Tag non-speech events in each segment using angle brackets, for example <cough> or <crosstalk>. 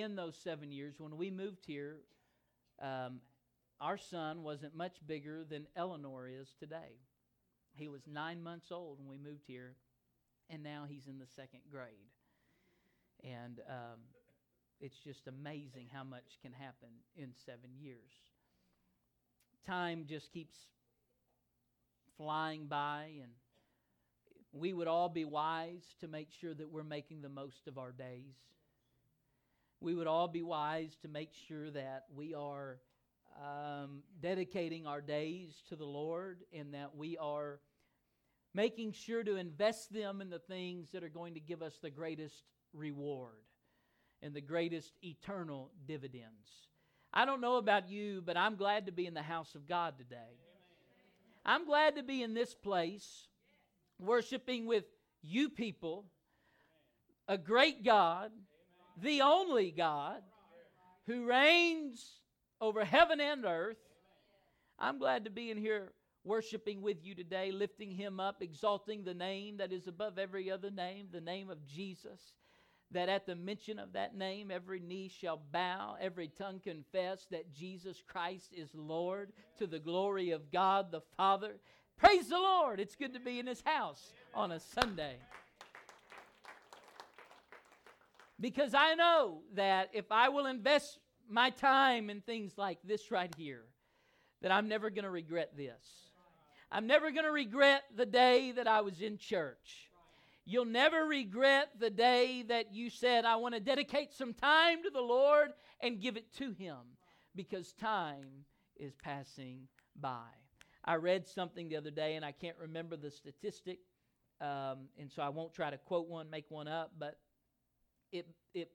in those seven years, when we moved here, um, our son wasn't much bigger than Eleanor is today. He was nine months old when we moved here, and now he's in the second grade. And um, it's just amazing how much can happen in seven years. Time just keeps flying by, and we would all be wise to make sure that we're making the most of our days. We would all be wise to make sure that we are um, dedicating our days to the Lord and that we are making sure to invest them in the things that are going to give us the greatest reward and the greatest eternal dividends. I don't know about you, but I'm glad to be in the house of God today. I'm glad to be in this place worshiping with you people, a great God, the only God who reigns over heaven and earth. I'm glad to be in here worshiping with you today, lifting him up, exalting the name that is above every other name, the name of Jesus. That at the mention of that name, every knee shall bow, every tongue confess that Jesus Christ is Lord to the glory of God the Father. Praise the Lord. It's good to be in his house on a Sunday. Because I know that if I will invest my time in things like this right here, that I'm never going to regret this. I'm never going to regret the day that I was in church. You'll never regret the day that you said, I want to dedicate some time to the Lord and give it to Him because time is passing by. I read something the other day and I can't remember the statistic, um, and so I won't try to quote one, make one up, but it, it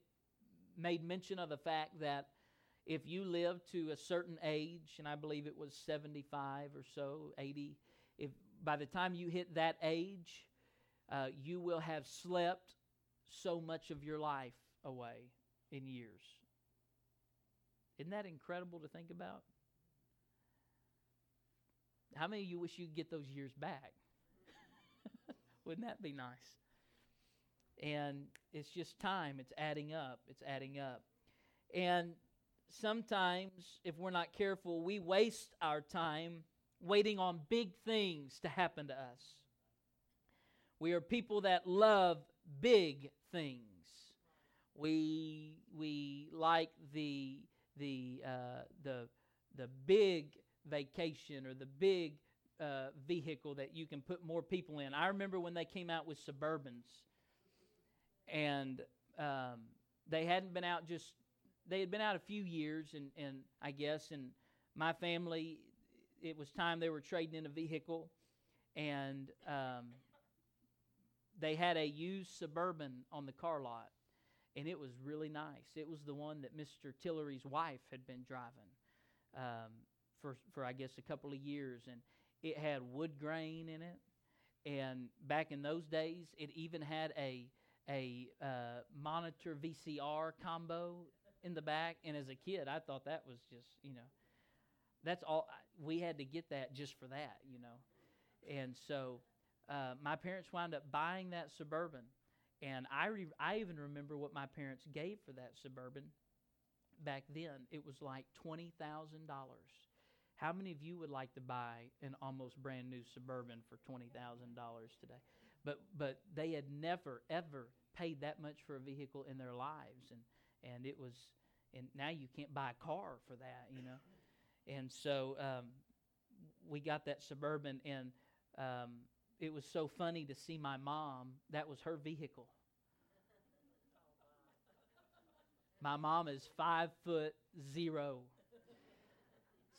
made mention of the fact that if you live to a certain age, and I believe it was 75 or so, 80, if by the time you hit that age, uh, you will have slept so much of your life away in years. Isn't that incredible to think about? How many of you wish you could get those years back? <laughs> Wouldn't that be nice? And it's just time. It's adding up. It's adding up. And sometimes, if we're not careful, we waste our time waiting on big things to happen to us. We are people that love big things. We, we like the, the, uh, the, the big vacation or the big uh, vehicle that you can put more people in. I remember when they came out with Suburbans, and um, they hadn't been out just they had been out a few years, and, and I guess, and my family, it was time they were trading in a vehicle, and um, they had a used Suburban on the car lot, and it was really nice. It was the one that Mr. Tillery's wife had been driving um, for, for, I guess, a couple of years, and it had wood grain in it. And back in those days, it even had a a uh, monitor VCR combo in the back. And as a kid, I thought that was just, you know, that's all. We had to get that just for that, you know. And so uh, my parents wound up buying that Suburban. And I, re- I even remember what my parents gave for that Suburban back then. It was like $20,000. How many of you would like to buy an almost brand new Suburban for $20,000 today? But, but they had never, ever paid that much for a vehicle in their lives. And and it was and now you can't buy a car for that you know? And so um, we got that suburban and um, it was so funny to see my mom that was her vehicle. My mom is five foot zero.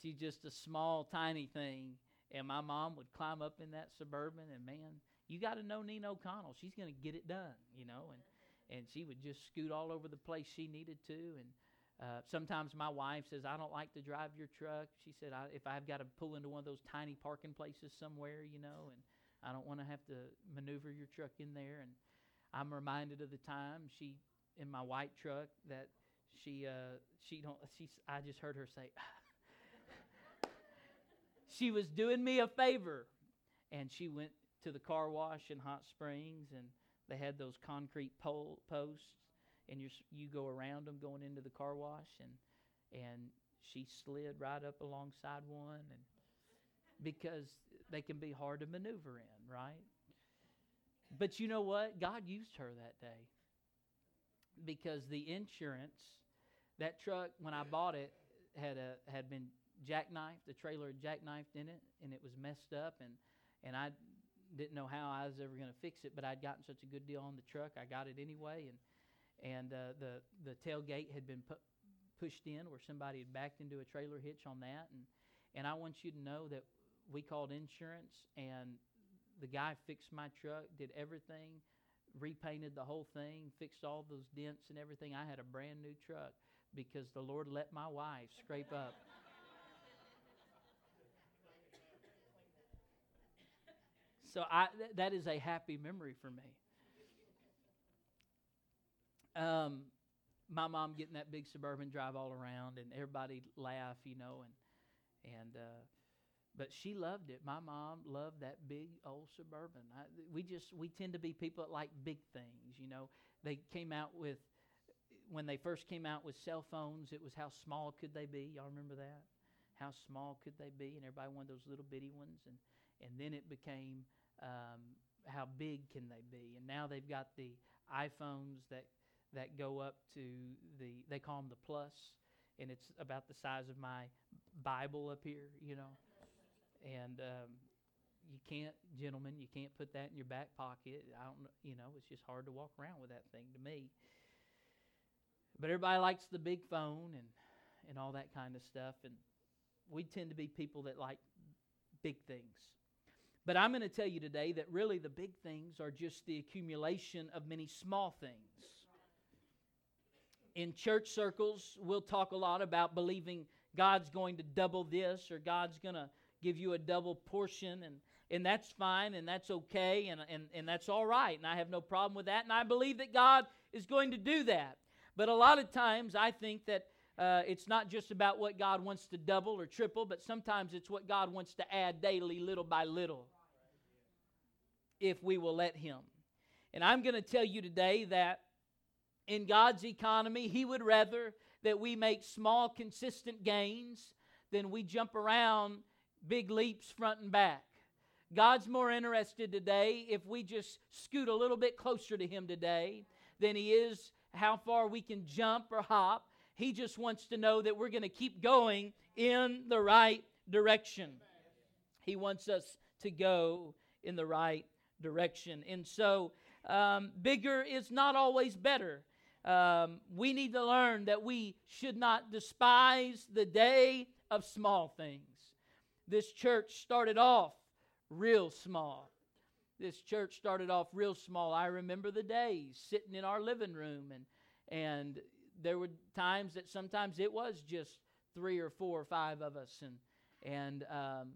She's just a small tiny thing. And my mom would climb up in that suburban and man you got to know nina o'connell she's going to get it done you know and and she would just scoot all over the place she needed to. And uh, sometimes my wife says, I don't like to drive your truck. She said, I, if I've got to pull into one of those tiny parking places somewhere, you know, and I don't want to have to maneuver your truck in there. And I'm reminded of the time she, in my white truck, that she, uh, she don't, she, I just heard her say, <laughs> she was doing me a favor. And she went to the car wash in Hot Springs and they had those concrete pole posts, and you you go around them going into the car wash, and and she slid right up alongside one, and because they can be hard to maneuver in, right? But you know what? God used her that day because the insurance, that truck when I bought it had a had been jackknifed. The trailer jackknifed in it, and it was messed up, and and I didn't know how I was ever going to fix it, but I'd gotten such a good deal on the truck, I got it anyway, and and uh, the the tailgate had been pu- pushed in where somebody had backed into a trailer hitch on that, and and I want you to know that we called insurance, and the guy fixed my truck, did everything, repainted the whole thing, fixed all those dents and everything. I had a brand new truck because the Lord let my wife scrape up. <laughs> so I th- that is a happy memory for me. Um, my mom getting that big suburban drive all around, and everybody laugh, you know, and and uh, but she loved it. My mom loved that big old suburban. I, we just we tend to be people that like big things, you know. They came out with when they first came out with cell phones. It was how small could they be? Y'all remember that? How small could they be? And everybody wanted those little bitty ones, and and then it became um, how big can they be? And now they've got the iPhones that that go up to the they call them the plus, and it's about the size of my Bible up here, you know. And um, you can't, gentlemen, you can't put that in your back pocket. I don't, you know, it's just hard to walk around with that thing to me. But everybody likes the big phone and and all that kind of stuff, and we tend to be people that like big things. But I'm going to tell you today that really the big things are just the accumulation of many small things in church circles, we'll talk a lot about believing God's going to double this or God's going to give you a double portion, and, and that's fine and that's okay and, and, and that's all right. And I have no problem with that. And I believe that God is going to do that. But a lot of times, I think that uh, it's not just about what God wants to double or triple, but sometimes it's what God wants to add daily, little by little, if we will let Him. And I'm going to tell you today that in God's economy, He would rather that we make small, consistent gains than we jump around big leaps front and back. God's more interested today if we just scoot a little bit closer to Him today than He is how far we can jump or hop. He just wants to know that we're going to keep going in the right direction. He wants us to go in the right direction. And so, um, bigger is not always better. Um, we need to learn that we should not despise the day of small things. This church started off real small. This church started off real small. I remember the days sitting in our living room, and and there were times that sometimes it was just three or four or five of us, and and um,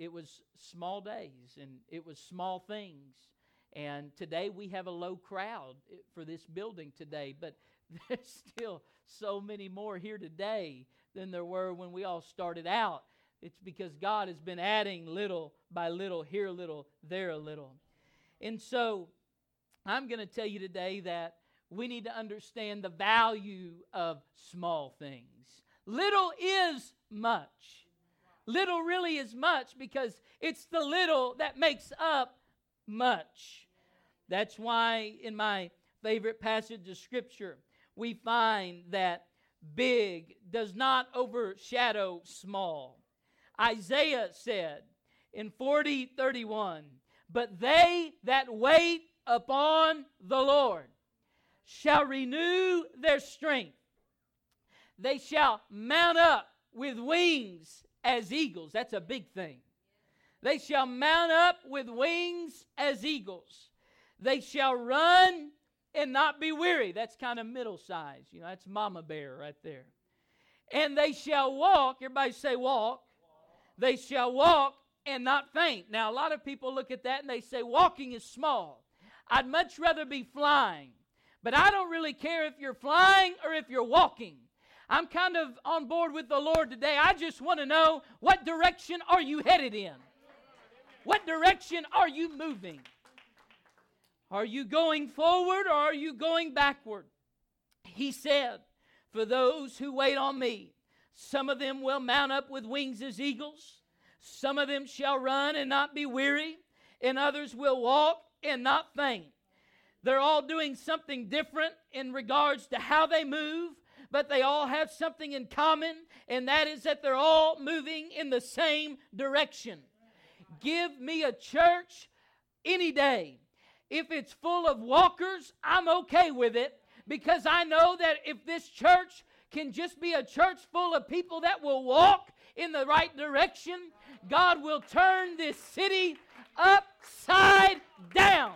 it was small days, and it was small things and today we have a low crowd eh, for this building today, but <laughs> there's still so many more here today than there were when we all started out. It's because God has been adding little by little, here a little, there a little. And so I'm going to tell you today that we need to understand the value of small things. Little is much. Little really is much because it's the little that makes up much. That's why, in my favorite passage of Scripture, we find that big does not overshadow small. Isaiah said in 40 31, But they that wait upon the Lord shall renew their strength. They shall mount up with wings as eagles. That's a big thing. They shall mount up with wings as eagles. They shall run and not be weary. That's kind of middle size. You know, that's mama bear right there. And they shall walk. Everybody say walk. They shall walk and not faint. Now, a lot of people look at that and they say walking is small. I'd much rather be flying. But I don't really care if you're flying or if you're walking. I'm kind of on board with the Lord today. I just want to know what direction are you headed in? What direction are you moving? Are you going forward or are you going backward? He said, For those who wait on me, some of them will mount up with wings as eagles, some of them shall run and not be weary, and others will walk and not faint. They're all doing something different in regards to how they move, but they all have something in common, and that is that they're all moving in the same direction. Give me a church any day. If it's full of walkers, I'm okay with it because I know that if this church can just be a church full of people that will walk in the right direction, God will turn this city upside down.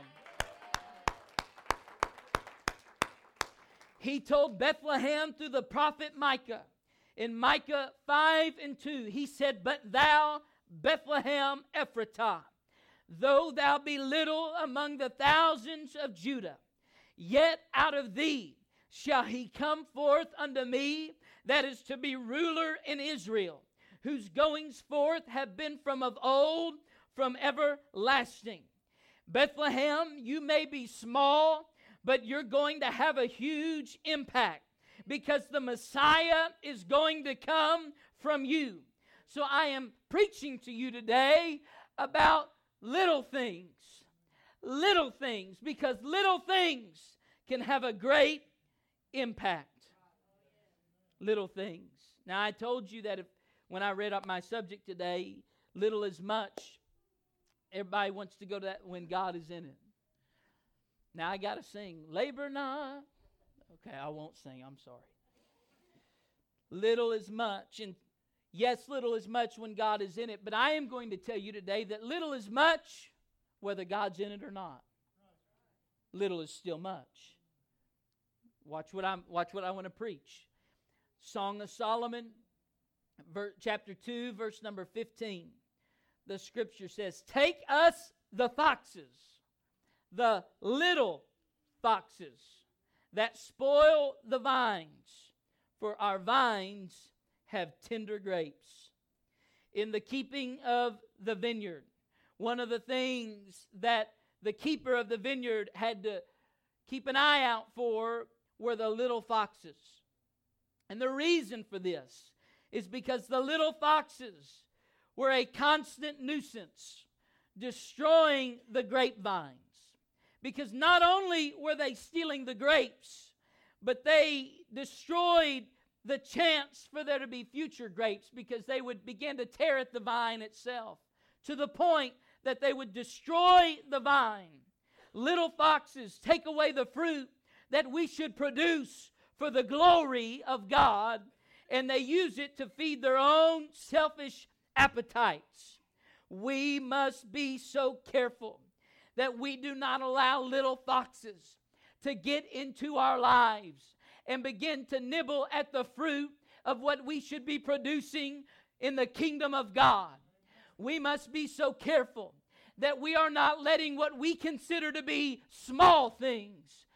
He told Bethlehem through the prophet Micah in Micah 5 and 2, he said, But thou, Bethlehem Ephratah, though thou be little among the thousands of Judah, yet out of thee shall he come forth unto me that is to be ruler in Israel, whose goings forth have been from of old, from everlasting. Bethlehem, you may be small, but you're going to have a huge impact because the Messiah is going to come from you. So I am preaching to you today about little things. Little things, because little things can have a great impact. Little things. Now, I told you that if when I read up my subject today, little is much, everybody wants to go to that when God is in it. Now, I got to sing, labor not. Okay, I won't sing, I'm sorry. Little is much. And yes, little is much when God is in it, but I am going to tell you today that little is much whether God's in it or not. Little is still much. Watch what I'm watch what I want to preach. Song of Solomon, ver, chapter 2, verse number 15. The scripture says, Take us the foxes, the little foxes that spoil the vines, for our vines have tender grapes. In the keeping of the vineyard, one of the things that the keeper of the vineyard had to keep an eye out for were the little foxes. And the reason for this is because the little foxes were a constant nuisance, destroying the grapevines. Because not only were they stealing the grapes, but they destroyed the chance for there to be future grapes because they would begin to tear at the vine itself to the point that they would destroy the vine. Little foxes take away the fruit that we should produce for the glory of God, and they use it to feed their own selfish appetites. We must be so careful that we do not allow little foxes to get into our lives and begin to nibble at the fruit of what we should be producing in the kingdom of God. We must be so careful that we are not letting what we consider to be small things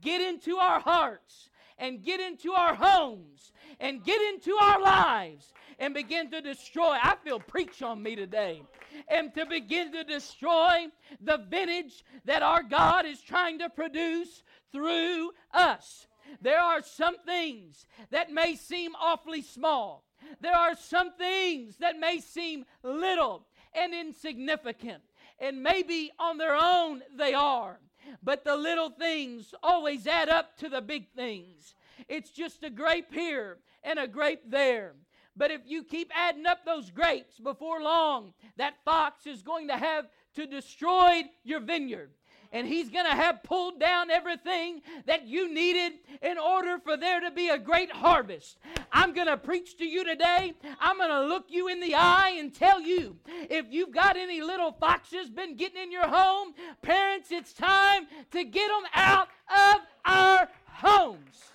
get into our hearts and get into our homes and get into our lives and begin to destroy. I feel preach on me today. And to begin to destroy the vintage that our God is trying to produce through us. There are some things that may seem awfully small. There are some things that may seem little and insignificant. And maybe on their own they are. But the little things always add up to the big things. It's just a grape here and a grape there. But if you keep adding up those grapes before long, that fox is going to have to destroy your vineyard and he's going to have pulled down everything that you needed in order for there to be a great harvest. I'm going to preach to you today. I'm going to look you in the eye and tell you if you've got any little foxes been getting in your home, parents, it's time to get them out of our homes.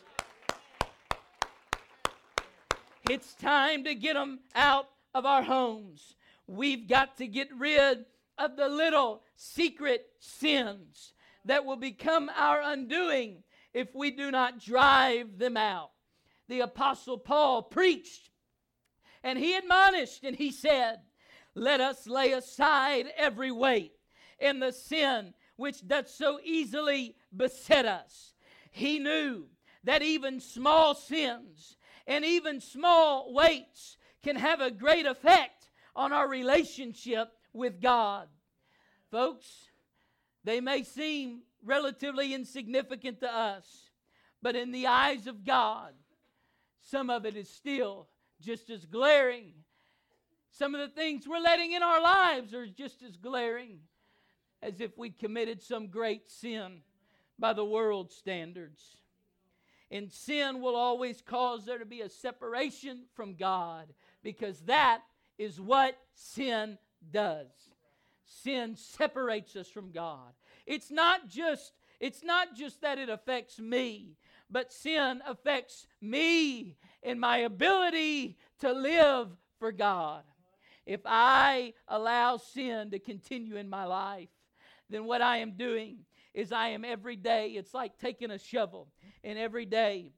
It's time to get them out of our homes. We've got to get rid of the little secret sins that will become our undoing if we do not drive them out. The Apostle Paul preached and he admonished and he said, Let us lay aside every weight and the sin which doth so easily beset us. He knew that even small sins and even small weights can have a great effect on our relationship with God. Folks, they may seem relatively insignificant to us, but in the eyes of God, some of it is still just as glaring. Some of the things we're letting in our lives are just as glaring as if we'd committed some great sin by the world's standards. And sin will always cause there to be a separation from God because that is what sin does. Sin separates us from God. It's not just it's not just that it affects me, but sin affects me and my ability to live for God. If I allow sin to continue in my life, then what I am doing is I am every day, it's like taking a shovel, and every day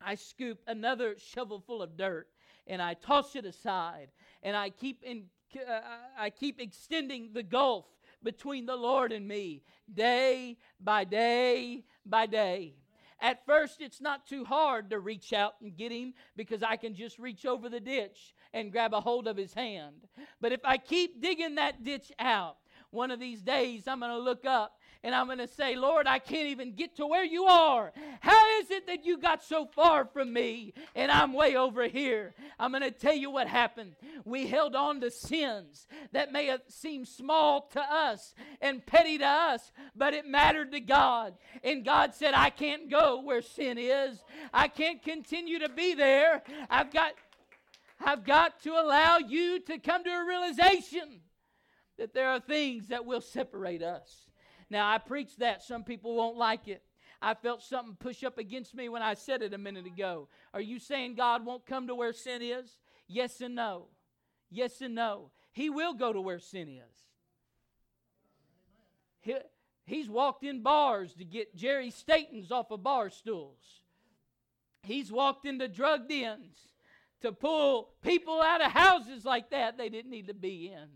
I scoop another shovelful of dirt and I toss it aside and I keep in, uh, I keep extending the gulf between the Lord and me day by day by day. At first, it's not too hard to reach out and get him because I can just reach over the ditch and grab a hold of his hand. But if I keep digging that ditch out, one of these days I'm going to look up and I'm going to say, Lord, I can't even get to where you are. How is it that you got so far from me and I'm way over here? I'm going to tell you what happened. We held on to sins that may have seemed small to us and petty to us, but it mattered to God. And God said, I can't go where sin is, I can't continue to be there. I've got. I've got to allow you to come to a realization that there are things that will separate us. Now, I preach that. Some people won't like it. I felt something push up against me when I said it a minute ago. Are you saying God won't come to where sin is? Yes and no. Yes and no. He will go to where sin is. He, he's walked in bars to get Jerry Statons off of bar stools. He's walked into drug dens to pull people out of houses like that they didn't need to be in.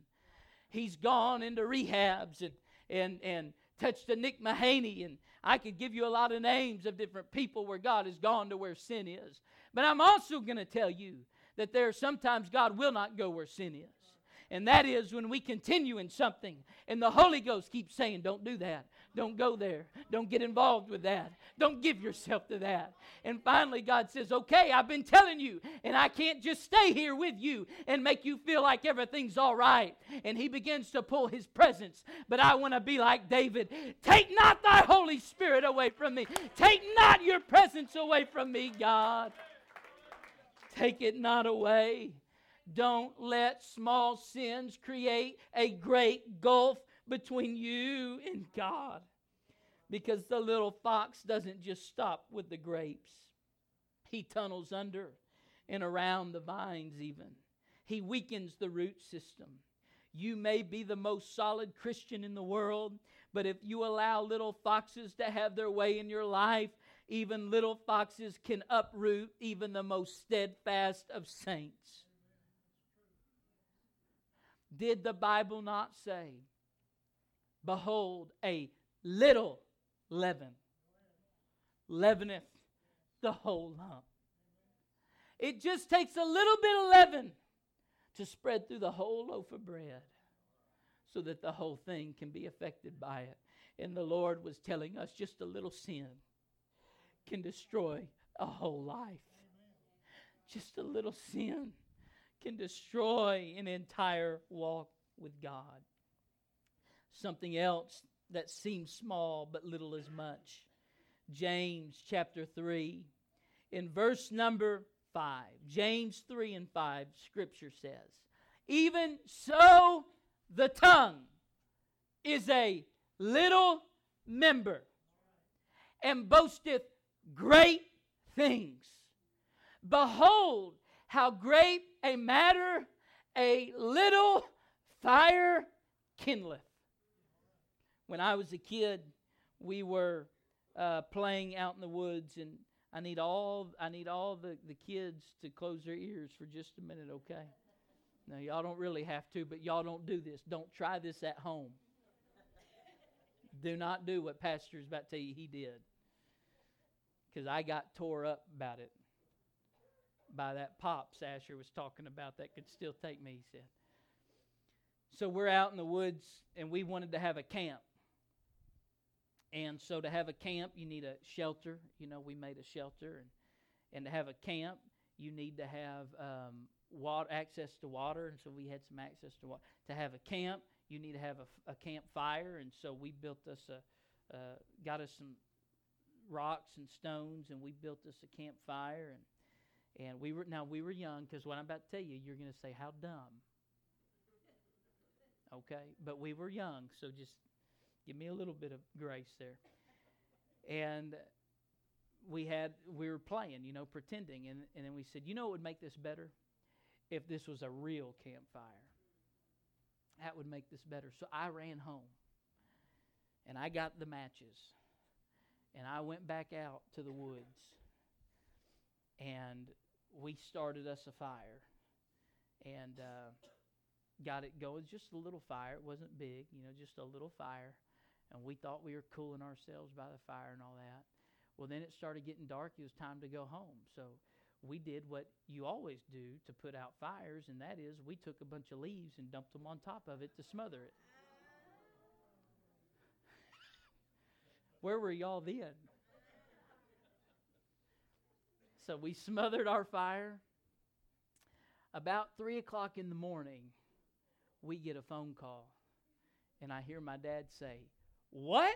He's gone into rehabs and and and touched a Nick Mahaney, and I could give you a lot of names of different people where God has gone to where sin is. But I'm also going to tell you that there are sometimes God will not go where sin is. And that is when we continue in something and the Holy Ghost keeps saying, Don't do that. Don't go there. Don't get involved with that. Don't give yourself to that. And finally, God says, Okay, I've been telling you, and I can't just stay here with you and make you feel like everything's all right. And He begins to pull His presence. But I want to be like David Take not thy Holy Spirit away from me. Take not your presence away from me, God. Take it not away. Don't let small sins create a great gulf between you and God. Because the little fox doesn't just stop with the grapes, he tunnels under and around the vines, even. He weakens the root system. You may be the most solid Christian in the world, but if you allow little foxes to have their way in your life, even little foxes can uproot even the most steadfast of saints. Did the Bible not say, Behold, a little leaven leaveneth the whole lump? It just takes a little bit of leaven to spread through the whole loaf of bread so that the whole thing can be affected by it. And the Lord was telling us just a little sin can destroy a whole life. Just a little sin can destroy an entire walk with God. Something else that seems small but little as much. James chapter 3, in verse number 5. James 3 and 5, scripture says, Even so, the tongue is a little member and boasteth great things. Behold, how great a matter a little fire kindleth. When I was a kid, we were uh, playing out in the woods, and I need all I need all the, the kids to close their ears for just a minute, okay? Now y'all don't really have to, but y'all don't do this. Don't try this at home. do not do what Pastor is about to tell you he did. because I got tore up about it by that pop Asher was talking about that could still take me, he said. So we're out in the woods and we wanted to have a camp. And so to have a camp, you need a shelter. You know, we made a shelter. And, and to have a camp, you need to have um, water, access to water. And so we had some access to water. To have a camp, you need to have a, a campfire. And so we built us a, uh, got us some rocks and stones, and we built us a campfire. And, and we were, now we were young, because what I'm about to tell you, you're going to say, how dumb. <laughs> Okay? But we were young, so just Give me a little bit of grace there. And we had we were playing, you know, pretending, and and then we said, you know, what would make this better if this was a real campfire. That would make this better. So I ran home, and I got the matches, and I went back out to the woods, and we started us a fire, and uh, got it going. Just a little fire. It wasn't big, you know, just a little fire and we thought we were cooling ourselves by the fire and all that. Well, then it started getting dark. It was time to go home. So we did what you always do to put out fires, and that is we took a bunch of leaves and dumped them on top of it to smother it. <laughs> Where were y'all then? So we smothered our fire. About 3 o'clock in the morning, we get a phone call, and I hear my dad say, what?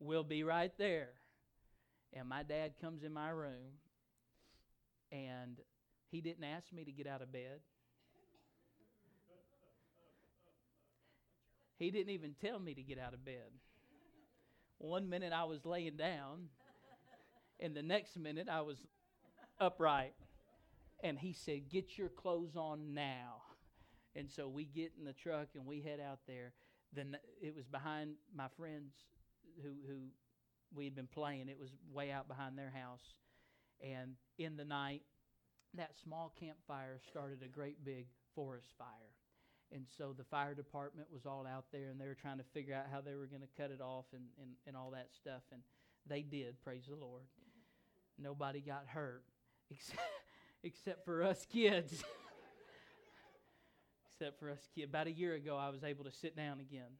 We'll be right there. And my dad comes in my room, and he didn't ask me to get out of bed. He didn't even tell me to get out of bed. One minute I was laying down, and the next minute I was upright. And he said, Get your clothes on now. And so we get in the truck and we head out there then it was behind my friends who who we had been playing. It was way out behind their house, and in the night, that small campfire started a great big forest fire. And so the fire department was all out there, and they were trying to figure out how they were going to cut it off and, and, and all that stuff. And they did, praise the Lord. Nobody got hurt <laughs> except, except for us kids. <laughs> except for us kids. About a year ago, I was able to sit down again. <laughs>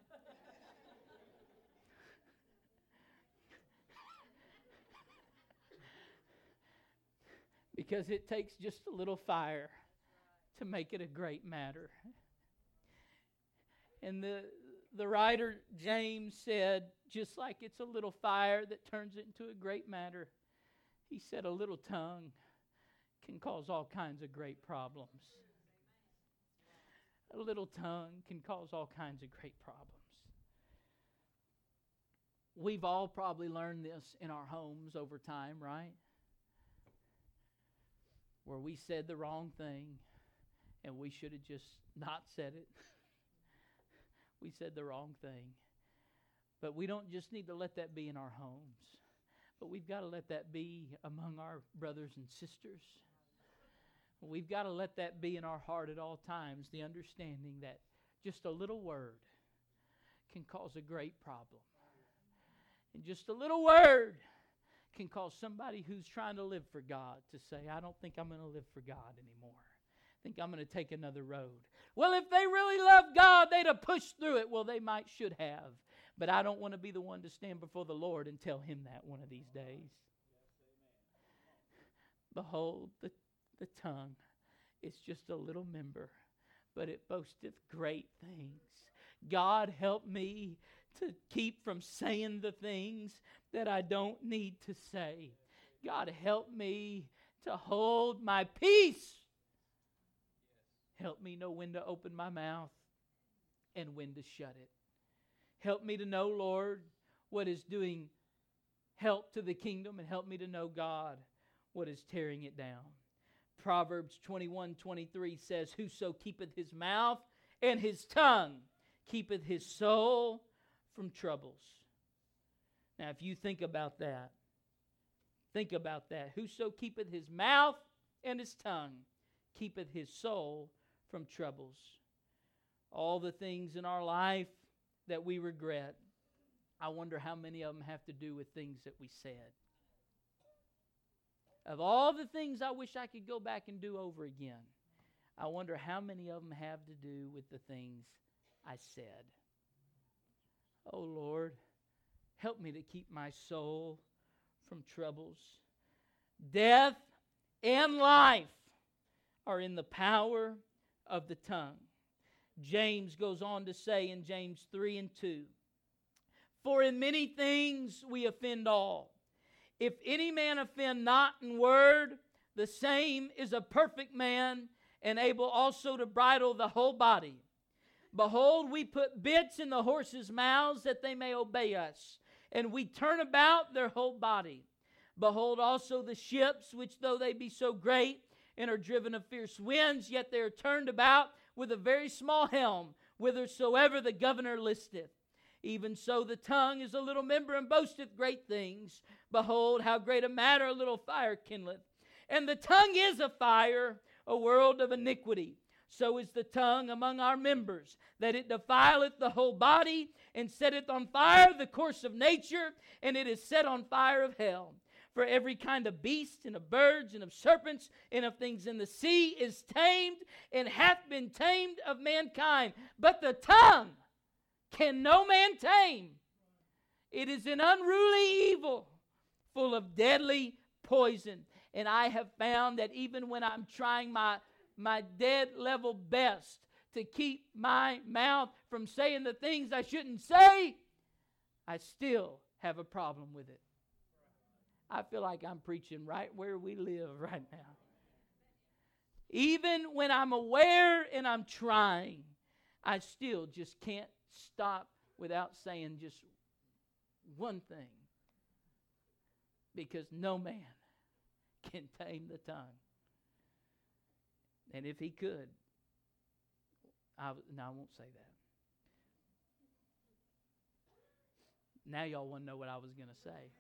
because it takes just a little fire to make it a great matter. And the, the writer James said, just like it's a little fire that turns it into a great matter, he said, a little tongue can cause all kinds of great problems a little tongue can cause all kinds of great problems. We've all probably learned this in our homes over time, right? Where we said the wrong thing and we should have just not said it. <laughs> we said the wrong thing. But we don't just need to let that be in our homes, but we've got to let that be among our brothers and sisters We've got to let that be in our heart at all times the understanding that just a little word can cause a great problem. And just a little word can cause somebody who's trying to live for God to say, I don't think I'm going to live for God anymore. I think I'm going to take another road. Well, if they really love God, they'd have pushed through it. Well, they might should have. But I don't want to be the one to stand before the Lord and tell him that one of these days. Behold, the the tongue is just a little member, but it boasteth great things. God, help me to keep from saying the things that I don't need to say. God, help me to hold my peace. Help me know when to open my mouth and when to shut it. Help me to know, Lord, what is doing help to the kingdom, and help me to know, God, what is tearing it down. Proverbs 21 23 says, Whoso keepeth his mouth and his tongue keepeth his soul from troubles. Now, if you think about that, think about that. Whoso keepeth his mouth and his tongue keepeth his soul from troubles. All the things in our life that we regret, I wonder how many of them have to do with things that we said. Of all the things I wish I could go back and do over again, I wonder how many of them have to do with the things I said. Oh Lord, help me to keep my soul from troubles. Death and life are in the power of the tongue. James goes on to say in James 3 and 2 For in many things we offend all. If any man offend not in word, the same is a perfect man and able also to bridle the whole body. Behold, we put bits in the horses' mouths that they may obey us, and we turn about their whole body. Behold also the ships, which though they be so great and are driven of fierce winds, yet they are turned about with a very small helm, whithersoever the governor listeth. Even so, the tongue is a little member and boasteth great things. Behold, how great a matter a little fire kindleth. And the tongue is a fire, a world of iniquity. So is the tongue among our members, that it defileth the whole body, and setteth on fire the course of nature, and it is set on fire of hell. For every kind of beast, and of birds, and of serpents, and of things in the sea is tamed, and hath been tamed of mankind. But the tongue can no man tame. It is an unruly evil, full of deadly poison. And I have found that even when I'm trying my, my dead level best to keep my mouth from saying the things I shouldn't say, I still have a problem with it. I feel like I'm preaching right where we live <laughs> right now. Even when I'm aware and I'm trying, I still just can't stop without saying just one thing. Because no man <laughs> can tame the tongue. And if he could, I, no, I won't say that. Now y'all want to know what I was going to say.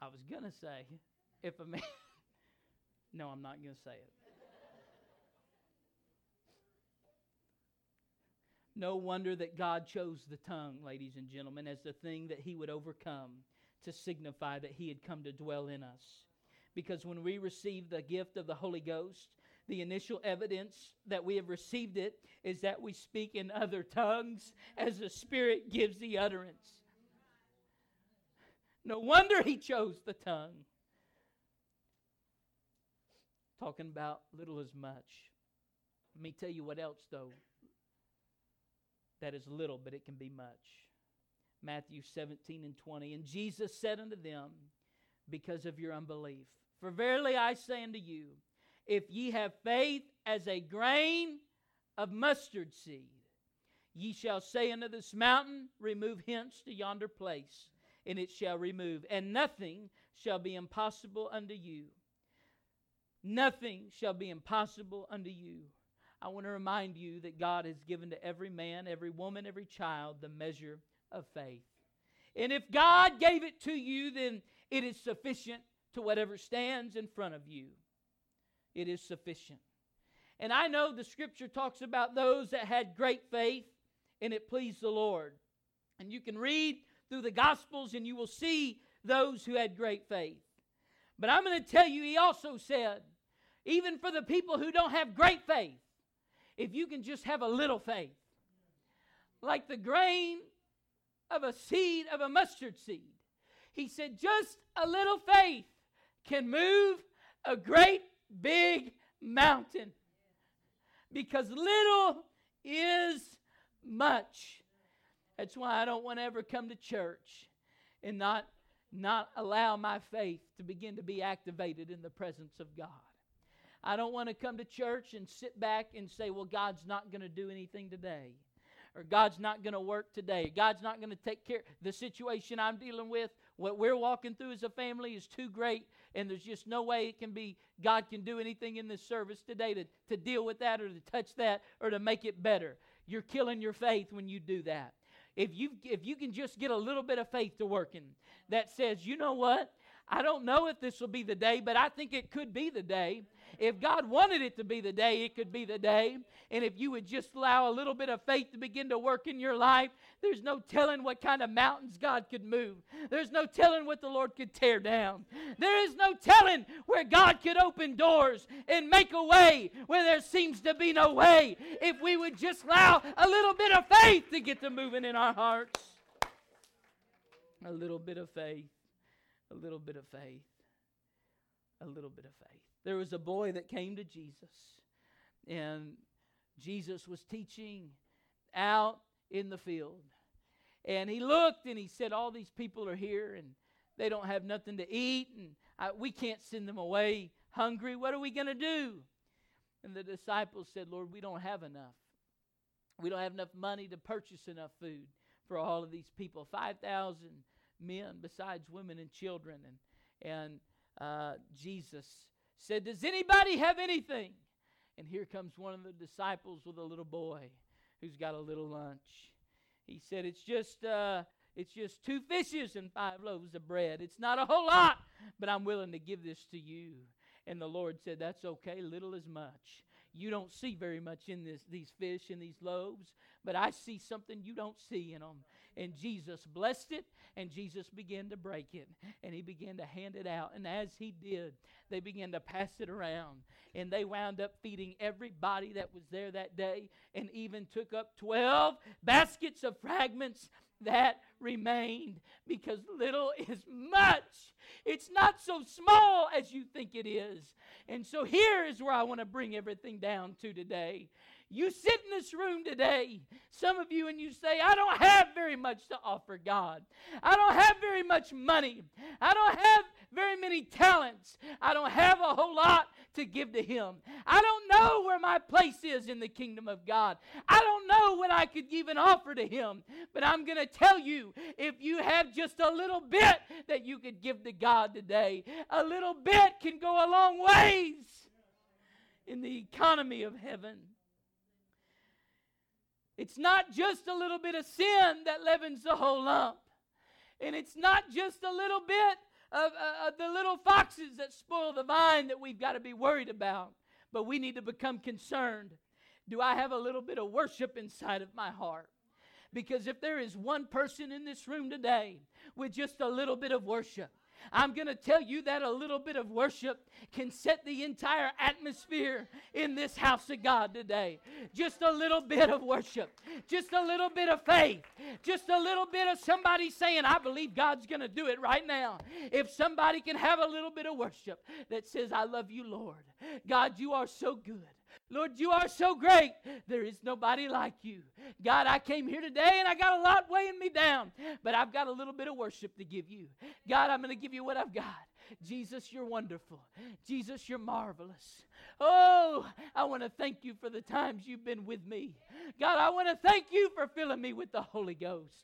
I was going to say, if a man. <laughs> no, I'm not going to say it. No wonder that God chose the tongue, ladies and gentlemen, as the thing that he would overcome to signify that he had come to dwell in us. Because when we receive the gift of the Holy Ghost, the initial evidence that we have received it is that we speak in other tongues as the Spirit gives the utterance. No wonder he chose the tongue. Talking about little as much. Let me tell you what else, though, that is little, but it can be much. Matthew 17 and 20. And Jesus said unto them, Because of your unbelief. For verily I say unto you, if ye have faith as a grain of mustard seed, ye shall say unto this mountain, Remove hence to yonder place, and it shall remove, and nothing shall be impossible unto you. Nothing shall be impossible unto you. I want to remind you that God has given to every man, every woman, every child the measure of faith. And if God gave it to you, then it is sufficient to whatever stands in front of you. It is sufficient. And I know the scripture talks about those that had great faith and it pleased the Lord. And you can read through the Gospels and you will see those who had great faith. But I'm going to tell you, he also said, even for the people who don't have great faith, if you can just have a little faith, like the grain of a seed of a mustard seed, he said, just a little faith can move a great big mountain. Because little is much. That's why I don't want to ever come to church and not, not allow my faith to begin to be activated in the presence of God. I don't want to come to church and sit back and say, well, God's not going to do anything today. Or God's not going to work today. God's not going to take care. The situation I'm dealing with, what we're walking through as a family is too great, and there's just no way it can be, God can do anything in this service today to, to deal with that or to touch that or to make it better. You're killing your faith when you do that. If you, if you can just get a little bit of faith to working that says, you know what? I don't know if this will be the day, but I think it could be the day. If God wanted it to be the day, it could be the day. And if you would just allow a little bit of faith to begin to work in your life, there's no telling what kind of mountains God could move. There's no telling what the Lord could tear down. There is no telling where God could open doors and make a way where there seems to be no way. If we would just allow a little bit of faith to get to moving in our hearts. A little bit of faith. A little bit of faith. A little bit of faith. There was a boy that came to Jesus, and Jesus was teaching out in the field. And he looked and he said, All these people are here and they don't have nothing to eat, and I, we can't send them away hungry. What are we going to do? And the disciples said, Lord, we don't have enough. We don't have enough money to purchase enough food for all of these people 5,000 men, besides women and children. And, and uh, Jesus said, Does anybody have anything? And here comes one of the disciples with a little boy who's got a little lunch. He said, It's just. Uh, it's just two fishes and five loaves of bread. It's not a whole lot, but I'm willing to give this to you. And the Lord said, That's okay, little as much. You don't see very much in this, these fish and these loaves, but I see something you don't see in them. And Jesus blessed it, and Jesus began to break it, and he began to hand it out. And as he did, they began to pass it around. And they wound up feeding everybody that was there that day, and even took up 12 baskets of fragments that remained because little is much. It's not so small as you think it is. And so here is where I want to bring everything down to today. You sit in this room today, some of you, and you say, I don't have very much to offer God. I don't have very much money. I don't have very many talents. I don't have a whole lot to give to Him. I don't know where my place is in the kingdom of God. I don't know what I could even offer to Him. But I'm going to tell you if you have just a little bit that you could give to God today, a little bit can go a long ways in the economy of heaven. It's not just a little bit of sin that leavens the whole lump. And it's not just a little bit of, uh, of the little foxes that spoil the vine that we've got to be worried about. But we need to become concerned. Do I have a little bit of worship inside of my heart? Because if there is one person in this room today with just a little bit of worship, I'm going to tell you that a little bit of worship can set the entire atmosphere in this house of God today. Just a little bit of worship, just a little bit of faith, just a little bit of somebody saying, I believe God's going to do it right now. If somebody can have a little bit of worship that says, I love you, Lord. God, you are so good. Lord, you are so great. There is nobody like you. God, I came here today and I got a lot weighing me down, but I've got a little bit of worship to give you. God, I'm going to give you what I've got. Jesus, you're wonderful. Jesus, you're marvelous. Oh, I want to thank you for the times you've been with me. God, I want to thank you for filling me with the Holy Ghost.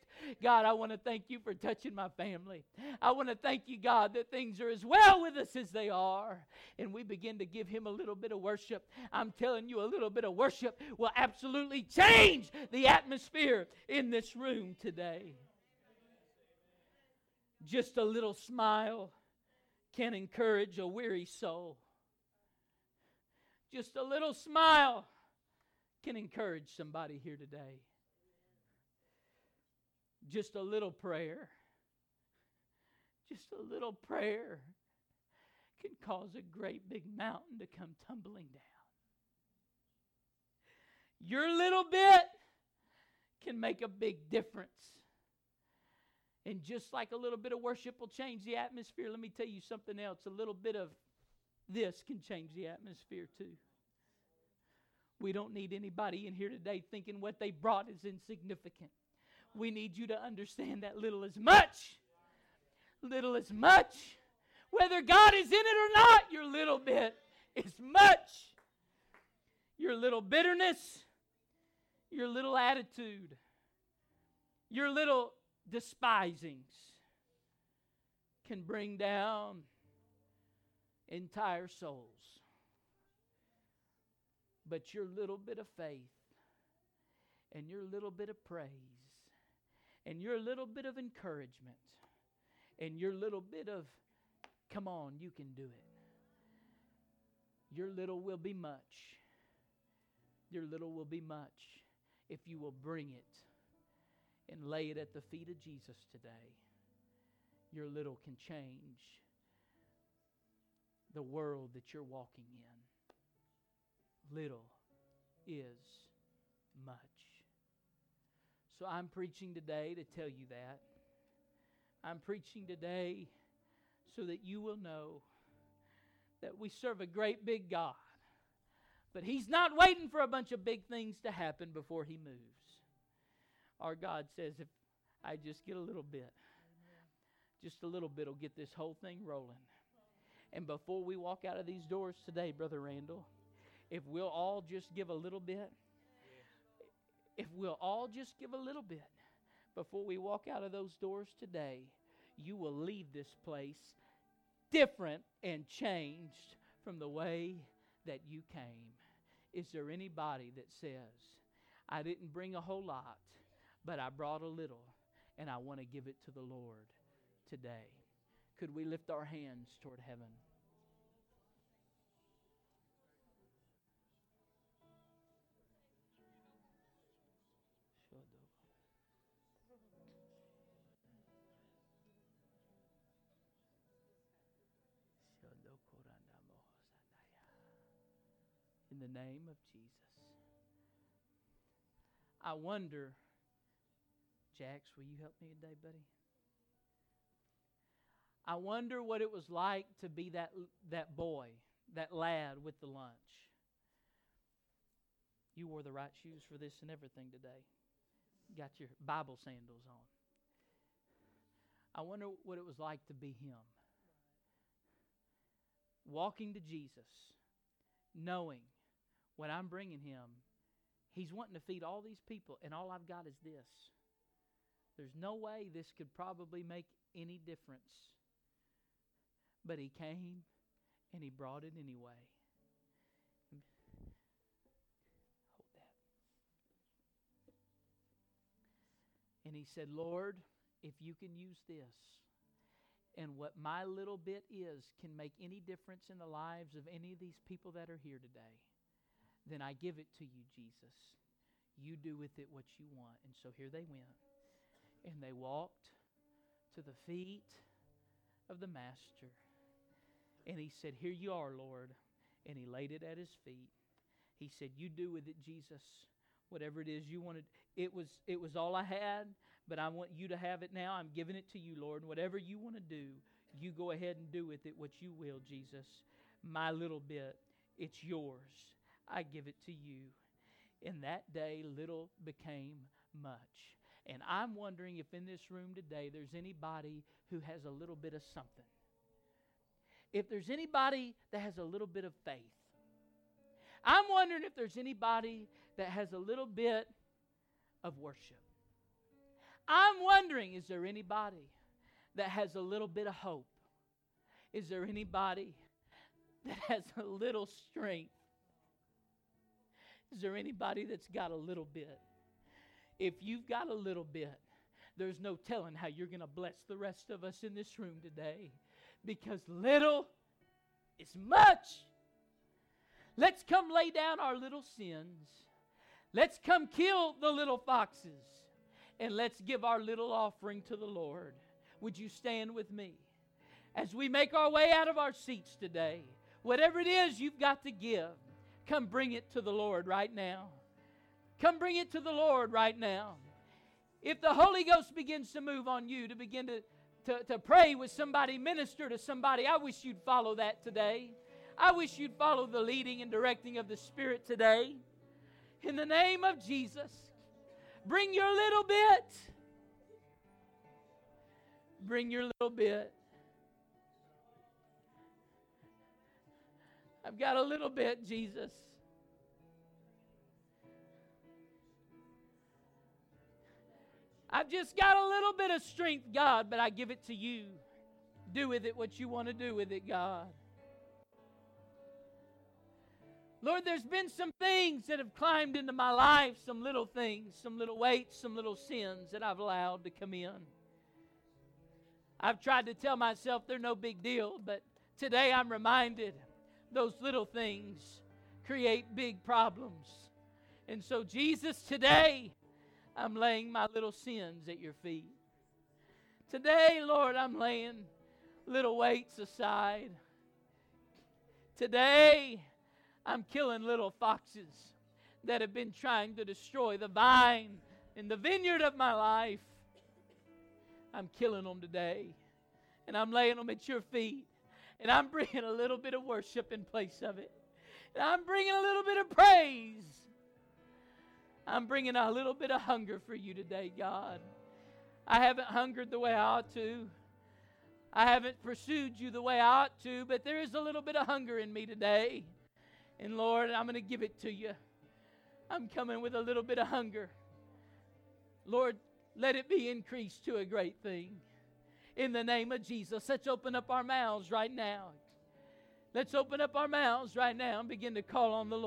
God, I want to thank you for touching my family. I want to thank you, God, that things are as well with us as they are. And we begin to give Him a little bit of worship. I'm telling you, a little bit of worship will absolutely change the atmosphere in this room today. Just a little smile can encourage a weary soul. Just a little smile can encourage somebody here today. Just a little prayer, just a little prayer can cause a great big mountain to come tumbling down. Your little bit can make a big difference. And just like a little bit of worship will change the atmosphere, let me tell you something else. A little bit of this can change the atmosphere too. We don't need anybody in here today thinking what they brought is insignificant. We need you to understand that little is much. Little is much. Whether God is in it or not, your little bit is much. Your little bitterness, your little attitude, your little despisings can bring down entire souls. But your little bit of faith and your little bit of praise and your little bit of encouragement and your little bit of Come on, you can do it. Your little will be much. Your little will be much if you will bring it and lay it at the feet of Jesus today. Your little can change the world that you're walking in. Little is much. So I'm preaching today to tell you that. I'm preaching today so that you will know that we serve a great big God. But He's not waiting for a bunch of big things to happen before He moves. Our God says, if I just get a little bit, just a little bit will get this whole thing rolling. And before we walk out of these doors today, Brother Randall, if we'll all just give a little bit, if we'll all just give a little bit before we walk out of those doors today, you will leave this place different and changed from the way that you came. Is there anybody that says, I didn't bring a whole lot, but I brought a little, and I want to give it to the Lord today? Could we lift our hands toward heaven? in the name of Jesus. I wonder, Jax, will you help me today, buddy? I wonder what it was like to be that, that boy, that lad with the lunch. You wore the right shoes for this and everything today. Got your Bible sandals on. I wonder what it was like to be him. Walking to Jesus, knowing when I'm bringing him, he's wanting to feed all these people, and all I've got is this. There's no way this could probably make any difference. But he came and he brought it anyway. Hold that. And he said, Lord, if you can use this, and what my little bit is can make any difference in the lives of any of these people that are here today then I give it to you, Jesus. You do with it what you want. And so here they went. And they walked to the feet of the Master. And he said, Here you are, Lord. And he laid it at his feet. He said, You do with it, Jesus, whatever it is you wanted. It was, it was all I had, but I want you to have it now. I'm giving it to you, Lord. And whatever you want to do, you go ahead and do with it what you will, Jesus. My little bit, it's yours. I give it to you. In that day, little became much. And I'm wondering if in this room today there's anybody who has a little bit of something. If there's anybody that has a little bit of faith. I'm wondering if there's anybody that has a little bit of worship. I'm wondering is there anybody that has a little bit of hope? Is there anybody that has a little strength? Is there anybody that's got a little bit? If you've got a little bit, there's no telling how you're going to bless the rest of us in this room today because little is much. Let's come lay down our little sins. Let's come kill the little foxes and let's give our little offering to the Lord. Would you stand with me as we make our way out of our seats today? Whatever it is you've got to give, Come bring it to the Lord right now. Come bring it to the Lord right now. If the Holy Ghost begins to move on you to begin to, to, to pray with somebody, minister to somebody, I wish you'd follow that today. I wish you'd follow the leading and directing of the Spirit today. In the name of Jesus, bring your little bit. Bring your little bit. I've got a little bit, Jesus. I've just got a little bit of strength, God, but I give it to you. Do with it what you want to do with it, God. Lord, there's been some things that have climbed into my life, some little things, some little weights, some little sins that I've allowed to come in. I've tried to tell myself they're no big deal, but today I'm reminded those little things create big problems. And so, Jesus, today I'm laying my little sins at your feet. Today, Lord, I'm laying little weights aside. Today, I'm killing little foxes that have been trying to destroy the vine in the vineyard of my life. I'm killing them today. And I'm laying them at your feet. And I'm bringing a little bit of worship in place of it. And I'm bringing a little bit of praise. I'm bringing a little bit of hunger for you today, God. I haven't hungered the way I ought to. I haven't pursued you the way I ought to, but there is a little bit of hunger in me today. And Lord, I'm going to give it to you. I'm coming with a little bit of hunger. Lord, let it be increased to a great thing. In the name of Jesus, let's open up our mouths right now. Let's open up our mouths right now and begin to call on the Lord.